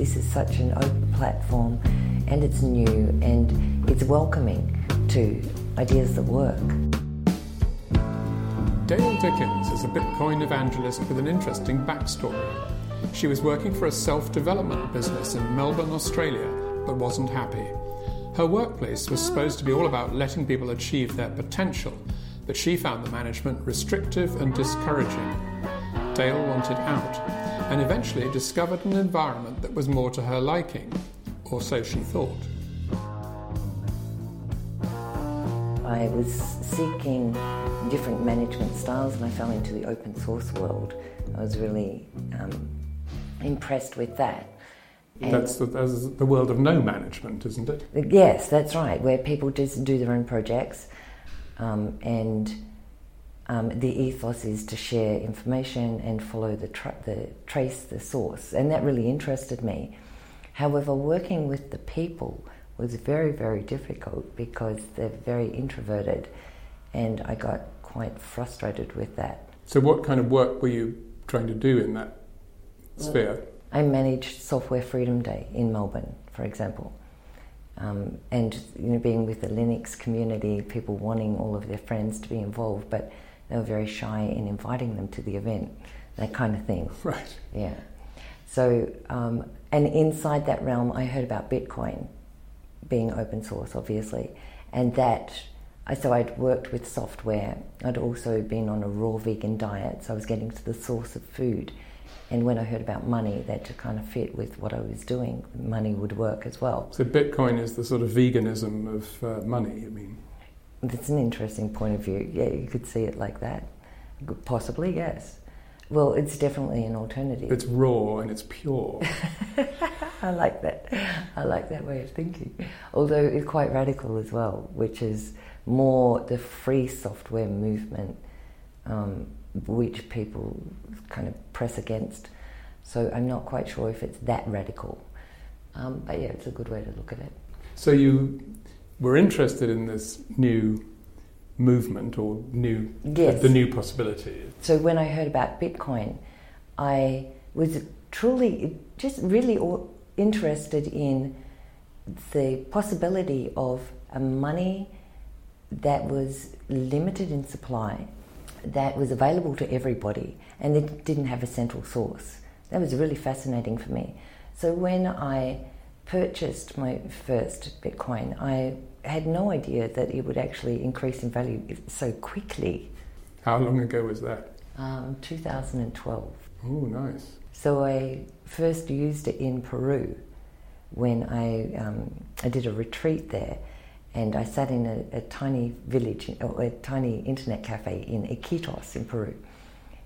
this is such an open platform and it's new and it's welcoming to ideas that work. Dale Dickens is a Bitcoin evangelist with an interesting backstory. She was working for a self development business in Melbourne, Australia, but wasn't happy. Her workplace was supposed to be all about letting people achieve their potential, but she found the management restrictive and discouraging. Dale wanted out and eventually discovered an environment that was more to her liking, or so she thought. I was seeking different management styles and I fell into the open source world. I was really um, impressed with that. And that's the, that's the world of no management, isn't it? Yes, that's right, where people just do their own projects um, and um, the ethos is to share information and follow the, tra- the trace the source, and that really interested me. However, working with the people was very, very difficult because they're very introverted, and I got quite frustrated with that. So, what kind of work were you trying to do in that sphere? I managed Software Freedom Day in Melbourne, for example. Um, and you know, being with the Linux community, people wanting all of their friends to be involved, but they were very shy in inviting them to the event, that kind of thing. Right. Yeah. So, um, and inside that realm, I heard about Bitcoin being open source, obviously, and that. So I'd worked with software. I'd also been on a raw vegan diet, so I was getting to the source of food. And when I heard about money, that to kind of fit with what I was doing, money would work as well. So Bitcoin is the sort of veganism of uh, money, I mean? That's an interesting point of view. Yeah, you could see it like that. Possibly, yes. Well, it's definitely an alternative. It's raw and it's pure. I like that. I like that way of thinking. Although it's quite radical as well, which is more the free software movement, um, which people kind of press against. So I'm not quite sure if it's that radical. Um, but yeah, it's a good way to look at it. So you were interested in this new movement or new yes. the new possibility. So when I heard about Bitcoin, I was truly just really interested in the possibility of a money that was limited in supply, that was available to everybody, and that didn't have a central source. That was really fascinating for me. So when I purchased my first Bitcoin, I had no idea that it would actually increase in value so quickly. How long ago was that? Um, 2012. Oh, nice. So I first used it in Peru when I, um, I did a retreat there and I sat in a, a tiny village, or a tiny internet cafe in Iquitos in Peru.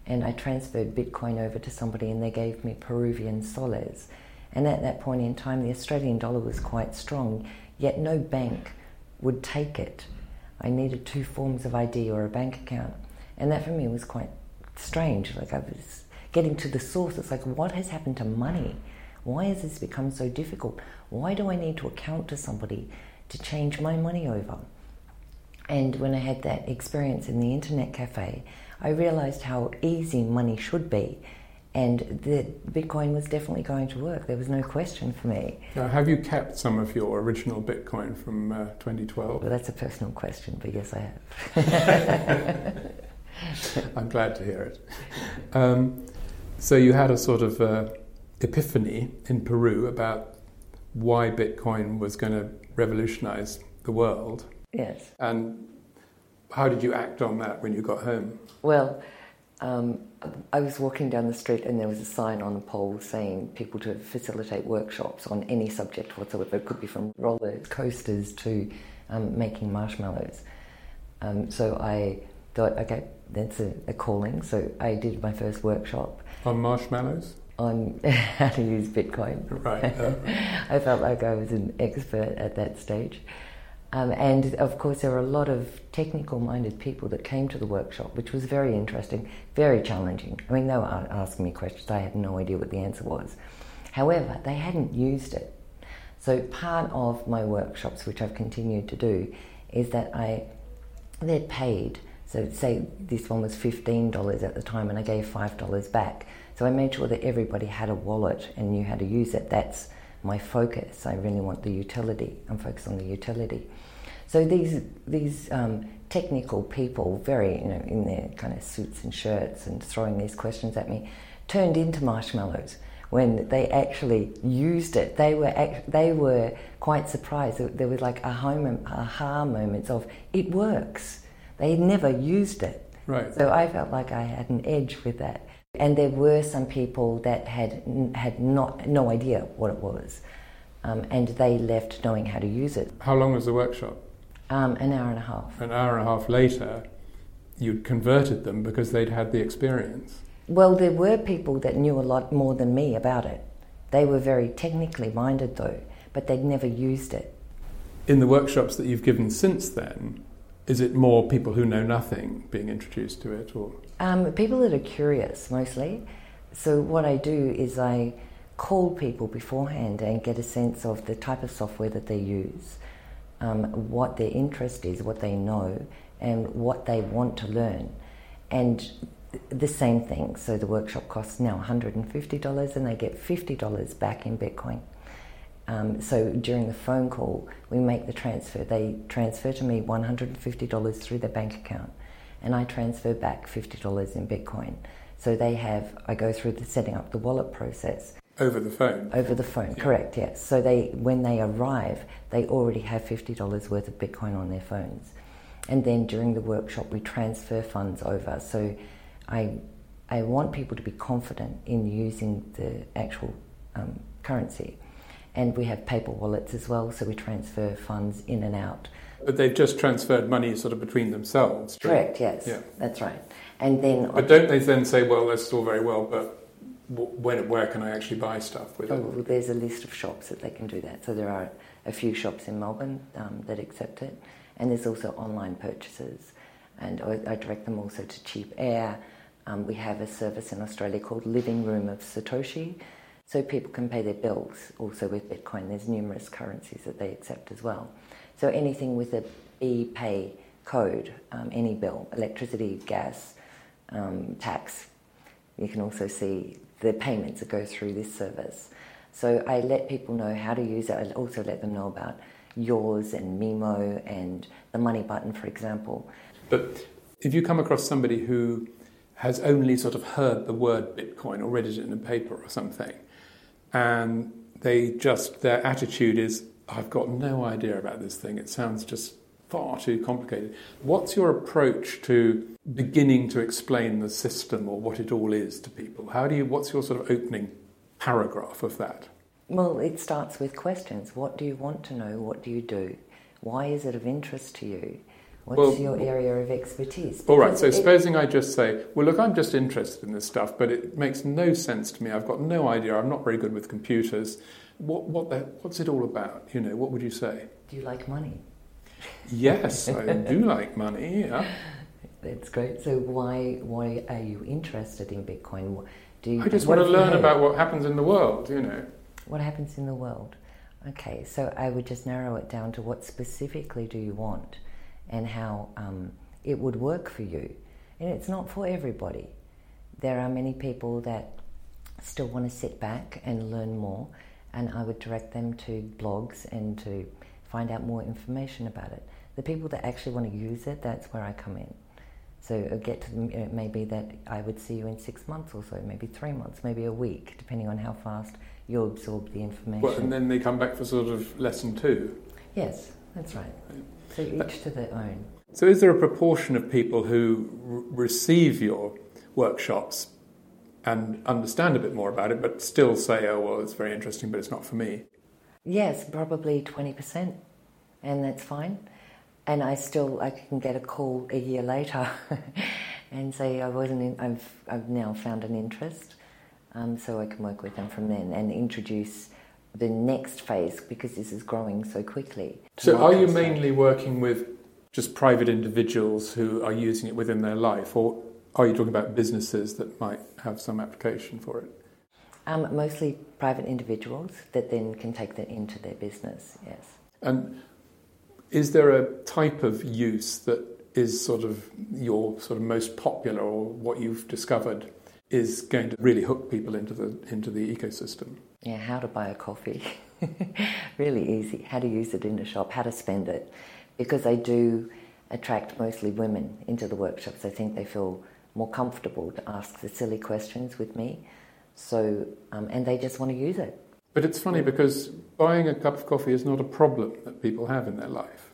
And I transferred Bitcoin over to somebody and they gave me Peruvian soles. And at that point in time, the Australian dollar was quite strong, yet no bank would take it. I needed two forms of ID or a bank account. And that for me was quite strange. Like I was getting to the source. It's like, what has happened to money? Why has this become so difficult? Why do I need to account to somebody to change my money over? And when I had that experience in the internet cafe, I realized how easy money should be and the Bitcoin was definitely going to work. There was no question for me. Now, have you kept some of your original Bitcoin from uh, 2012? Well, that's a personal question, but yes, I have. I'm glad to hear it. Um, so you had a sort of uh, epiphany in Peru about why Bitcoin was going to revolutionize the world. Yes. And how did you act on that when you got home? Well, um, I was walking down the street and there was a sign on a pole saying people to facilitate workshops on any subject whatsoever. It could be from roller coasters to um, making marshmallows. Um, so I thought, okay, that's a, a, calling. So I did my first workshop. On marshmallows? On how to use Bitcoin. Right. Uh. I felt like I was an expert at that stage. Um, and of course, there were a lot of technical minded people that came to the workshop, which was very interesting, very challenging. I mean, they were asking me questions, I had no idea what the answer was. However, they hadn't used it. So, part of my workshops, which I've continued to do, is that I they're paid So, say this one was $15 at the time and I gave $5 back. So, I made sure that everybody had a wallet and knew how to use it. That's my focus. I really want the utility. I'm focused on the utility. So, these, these um, technical people, very, you know, in their kind of suits and shirts and throwing these questions at me, turned into marshmallows when they actually used it. They were act- they were quite surprised. There was like aha, aha moments of it works. They never used it. Right. So I felt like I had an edge with that. And there were some people that had had not no idea what it was, um, and they left knowing how to use it. How long was the workshop? Um, an hour and a half. An hour and a half later, you'd converted them because they'd had the experience. Well, there were people that knew a lot more than me about it. They were very technically minded, though, but they'd never used it. In the workshops that you've given since then, is it more people who know nothing being introduced to it, or um, people that are curious mostly? So what I do is I call people beforehand and get a sense of the type of software that they use, um, what their interest is, what they know, and what they want to learn. And the same thing. So the workshop costs now $150 and they get $50 back in Bitcoin. Um, so during the phone call, we make the transfer. They transfer to me $150 through their bank account, and I transfer back $50 in Bitcoin. So they have, I go through the setting up the wallet process. Over the phone? Over the phone, yeah. correct, yes. So they, when they arrive, they already have $50 worth of Bitcoin on their phones. And then during the workshop, we transfer funds over. So I, I want people to be confident in using the actual um, currency. And we have paper wallets as well, so we transfer funds in and out. But they've just transferred money sort of between themselves. Correct, yes. Yeah. That's right. And then. But don't they then say, well, that's all very well, but when, where can I actually buy stuff with oh, it? Well, there's a list of shops that they can do that. So there are a few shops in Melbourne um, that accept it, and there's also online purchases. And I, I direct them also to CheapAir um, we have a service in Australia called Living Room of Satoshi, so people can pay their bills also with Bitcoin. There's numerous currencies that they accept as well. So anything with a BPAY code, um, any bill, electricity, gas, um, tax, you can also see the payments that go through this service. So I let people know how to use it. I also let them know about yours and Mimo and the money button, for example. But if you come across somebody who has only sort of heard the word Bitcoin or read it in a paper or something. And they just, their attitude is, I've got no idea about this thing. It sounds just far too complicated. What's your approach to beginning to explain the system or what it all is to people? How do you, what's your sort of opening paragraph of that? Well, it starts with questions. What do you want to know? What do you do? Why is it of interest to you? What's well, your area of expertise? Because all right, so it, supposing I just say, well, look, I'm just interested in this stuff, but it makes no sense to me. I've got no idea. I'm not very good with computers. What, what the, what's it all about? You know, what would you say? Do you like money? Yes, I do like money. Yeah. That's great. So why why are you interested in Bitcoin? Do you, I just want to learn about what happens in the world. You know. What happens in the world? Okay, so I would just narrow it down to what specifically do you want and how um, it would work for you. And it's not for everybody. There are many people that still want to sit back and learn more, and I would direct them to blogs and to find out more information about it. The people that actually want to use it, that's where I come in. So get to them, it may be that I would see you in six months or so, maybe three months, maybe a week, depending on how fast you absorb the information. Well, and then they come back for sort of lesson two. Yes, that's right. So each to their own. So, is there a proportion of people who r- receive your workshops and understand a bit more about it, but still say, oh, well, it's very interesting, but it's not for me? Yes, probably 20%, and that's fine. And I still I can get a call a year later and say I wasn't in, I've I've now found an interest, um, so I can work with them from then and introduce the next phase because this is growing so quickly. So, are you mainly working with just private individuals who are using it within their life, or are you talking about businesses that might have some application for it? Um, mostly private individuals that then can take that into their business, yes. And is there a type of use that is sort of your sort of most popular or what you've discovered is going to really hook people into the into the ecosystem. Yeah, how to buy a coffee. really easy. How to use it in the shop, how to spend it. Because I do attract mostly women into the workshops. I think they feel more comfortable to ask the silly questions with me. So, um, and they just want to use it. But it's funny because buying a cup of coffee is not a problem that people have in their life.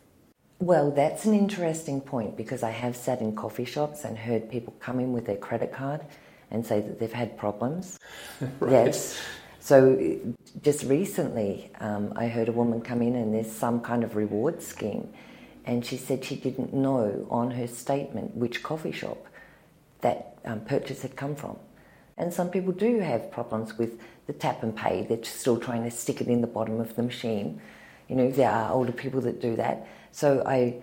Well, that's an interesting point because I have sat in coffee shops and heard people come in with their credit card and say that they've had problems. right. Yes. So just recently, um, I heard a woman come in and there's some kind of reward scheme, and she said she didn't know on her statement which coffee shop that um, purchase had come from. And some people do have problems with the tap and pay. They're still trying to stick it in the bottom of the machine. You know, there are older people that do that. So I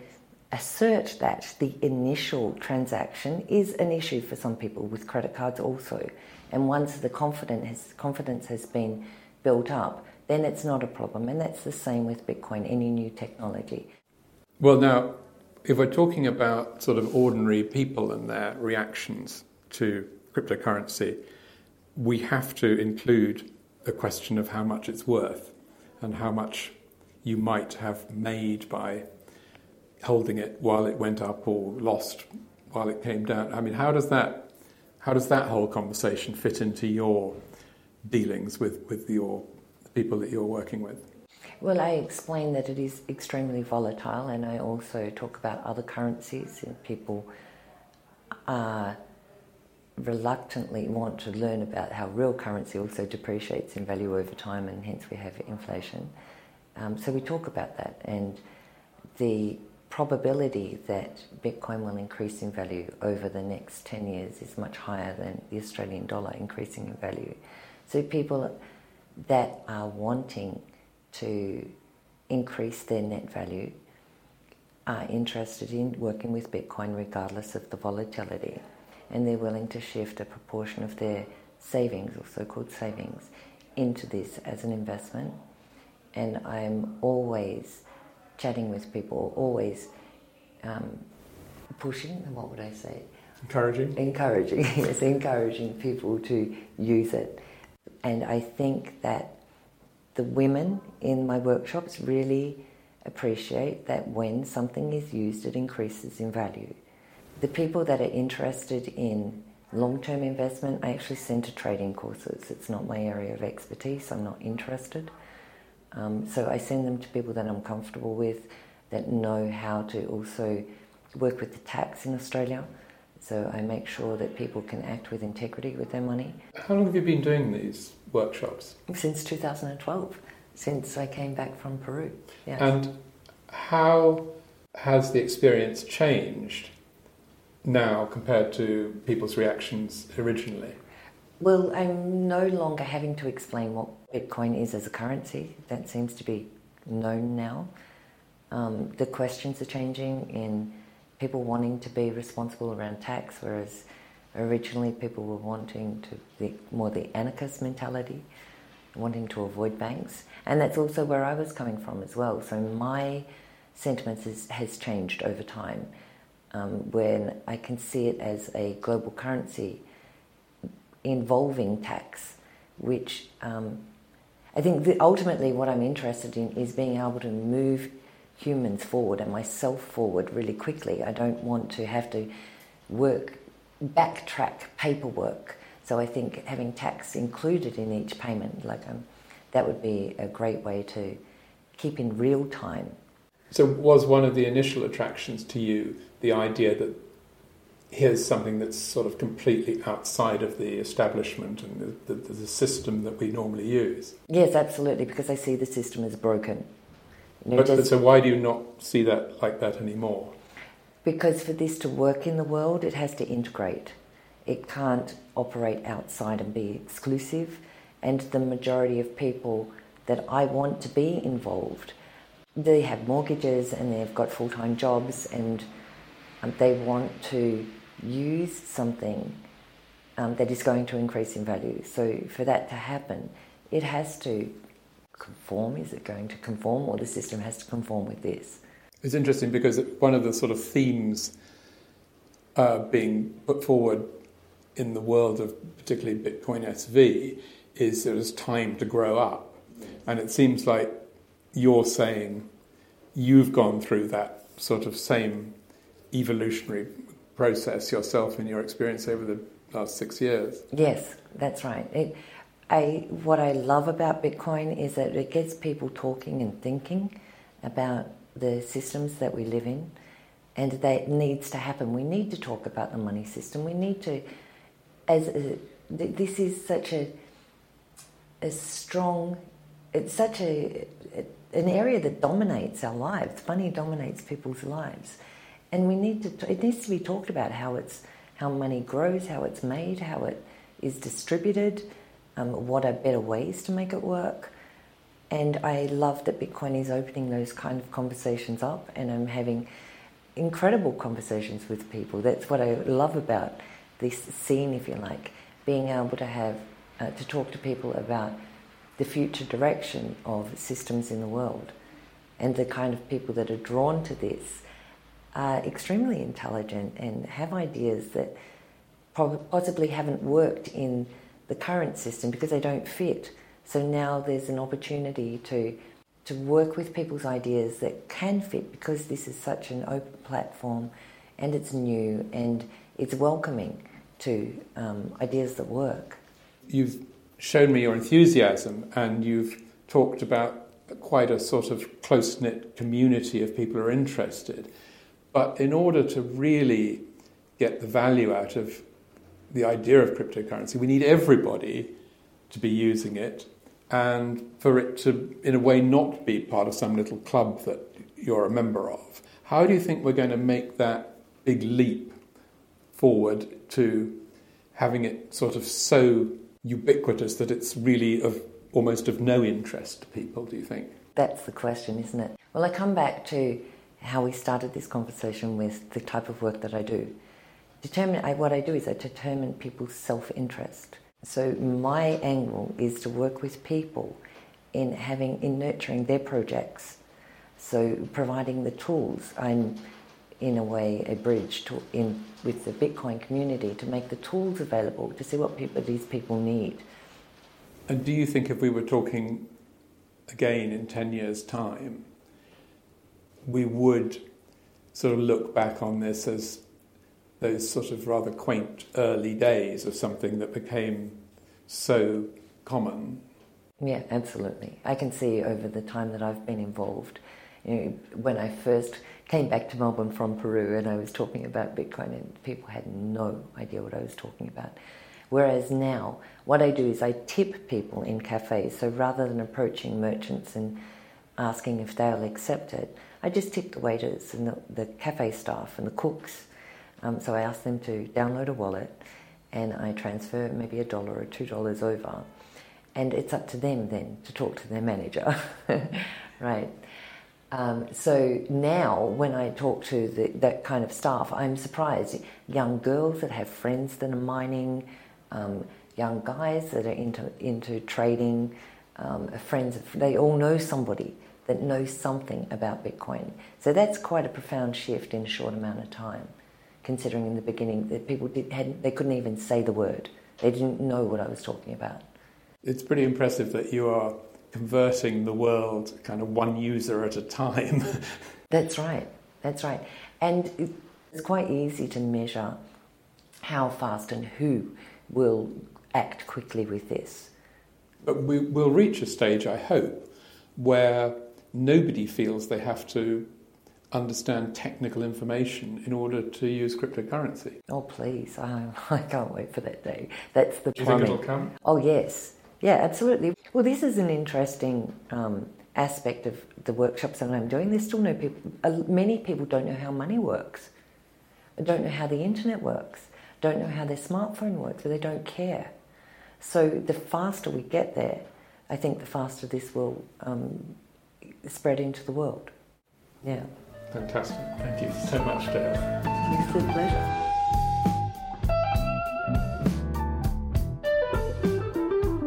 assert that the initial transaction is an issue for some people with credit cards also. And once the confidence has, confidence has been built up, then it's not a problem. And that's the same with Bitcoin, any new technology. Well, now, if we're talking about sort of ordinary people and their reactions to cryptocurrency, we have to include the question of how much it's worth and how much you might have made by holding it while it went up or lost while it came down. I mean, how does that how does that whole conversation fit into your dealings with, with your people that you're working with? Well, I explain that it is extremely volatile, and I also talk about other currencies. And people are reluctantly want to learn about how real currency also depreciates in value over time, and hence we have inflation. Um, so we talk about that, and the probability that Bitcoin will increase in value over the next 10 years is much higher than the Australian dollar increasing in value. So people that are wanting to increase their net value are interested in working with Bitcoin regardless of the volatility. And they're willing to shift a proportion of their savings, or so called savings, into this as an investment. And I'm always chatting with people, always um, pushing, what would I say? Encouraging. Encouraging, yes, encouraging people to use it. And I think that the women in my workshops really appreciate that when something is used, it increases in value. The people that are interested in long term investment, I actually send to trading courses. It's not my area of expertise, I'm not interested. Um, so I send them to people that I'm comfortable with, that know how to also work with the tax in Australia. So I make sure that people can act with integrity with their money. How long have you been doing these workshops? Since 2012, since I came back from Peru. Yes. And how has the experience changed now compared to people's reactions originally? Well, I'm no longer having to explain what Bitcoin is as a currency. That seems to be known now. Um, the questions are changing in people wanting to be responsible around tax, whereas originally people were wanting to more the anarchist mentality, wanting to avoid banks, and that's also where I was coming from as well. So my sentiments is, has changed over time, um, when I can see it as a global currency involving tax, which um, I think ultimately what I'm interested in is being able to move humans forward and myself forward really quickly. I don't want to have to work, backtrack paperwork. So I think having tax included in each payment, like um, that would be a great way to keep in real time. So was one of the initial attractions to you the idea that here's something that's sort of completely outside of the establishment and the, the, the, system that we normally use. Yes, absolutely, because I see the system as broken. You know, but, just, so why do you not see that like that anymore? Because for this to work in the world, it has to integrate. It can't operate outside and be exclusive. And the majority of people that I want to be involved, they have mortgages and they've got full time jobs and um, they want to use something um, that is going to increase in value. So for that to happen, it has to conform. Is it going to conform, or the system has to conform with this? It's interesting because one of the sort of themes uh, being put forward in the world of particularly Bitcoin SV is that it's time to grow up. And it seems like you're saying you've gone through that sort of same evolutionary process yourself in your experience over the last six years. Yes, that's right. It, I, what I love about Bitcoin is that it gets people talking and thinking about the systems that we live in, and that needs to happen. We need to talk about the money system. We need to, as uh, a, this is such a, a strong, it's such a, an area that dominates our lives. Money dominates people's lives, and we need to. It needs to be talked about how it's how money grows, how it's made, how it is distributed, um, what are better ways to make it work. And I love that Bitcoin is opening those kind of conversations up, and I'm having incredible conversations with people. That's what I love about this scene, if you like, being able to have uh, to talk to people about the future direction of systems in the world, and the kind of people that are drawn to this are extremely intelligent and have ideas that possibly haven't worked in the current system because they don't fit. So now there's an opportunity to to work with people's ideas that can fit because this is such an open platform and it's new and it's welcoming to um, ideas that work. You've shown me your enthusiasm and you've talked about quite a sort of close knit community of people who are interested. But in order to really get the value out of the idea of cryptocurrency, we need everybody to be using it and for it to, in a way, not be part of some little club that you're a member of. How do you think we're going to make that big leap forward to having it sort of so ubiquitous that it's really of almost of no interest to people, do you think? That's the question, isn't it? Well, I come back to how we started this conversation with the type of work that I do. Determine I, what I do is I determine people's self-interest. So my angle is to work with people in having in nurturing their projects. So providing the tools, I'm in a way a bridge to, in with the Bitcoin community to make the tools available to see what people, these people need. And do you think if we were talking again in ten years' time, we would sort of look back on this as those sort of rather quaint early days of something that became so common. Yeah, absolutely. I can see over the time that I've been involved. You know, when I first came back to Melbourne from Peru and I was talking about Bitcoin, and people had no idea what I was talking about. Whereas now, what I do is I tip people in cafes. So rather than approaching merchants and asking if they'll accept it, I just tip the waiters and the, the cafe staff and the cooks um, so I asked them to download a wallet and I transfer maybe a dollar or two dollars over. And it's up to them then to talk to their manager, right? Um, so now, when I talk to the, that kind of staff, I'm surprised. Young girls that have friends that are mining, um, young guys that are into into trading, um, friends. They all know somebody that know something about Bitcoin. So that's quite a profound shift in a short amount of time considering in the beginning that people did, had, they couldn't even say the word. They didn't know what I was talking about. It's pretty impressive that you are converting the world kind of one user at a time. That's right. That's right. And it's quite easy to measure how fast and who will act quickly with this. But we will reach a stage, I hope, where nobody feels they have to understand technical information in order to use cryptocurrency. Oh, please. I, I can't wait for that day. That's the Do plumbing. you think it'll come? Oh, yes. Yeah, absolutely. Well, this is an interesting um, aspect of the workshops that I'm doing. There's still no people, uh, many people don't know how money works, don't know how the internet works, don't know how their smartphone works, but they don't care. So the faster we get there, I think the faster this will um, spread into the world. Yeah. Fantastic. Thank you so much, Dale. It's a pleasure.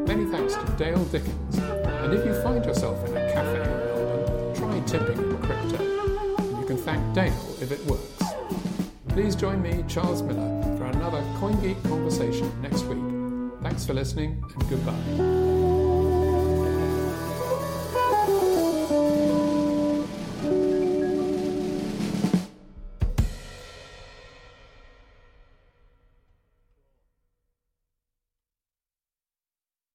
Many thanks to Dale Dickens. And if you find yourself in a cafe in Melbourne, try tipping in crypto. You can thank Dale if it works. Please join me, Charles Miller, for another CoinGeek conversation next week. Thanks for listening and goodbye.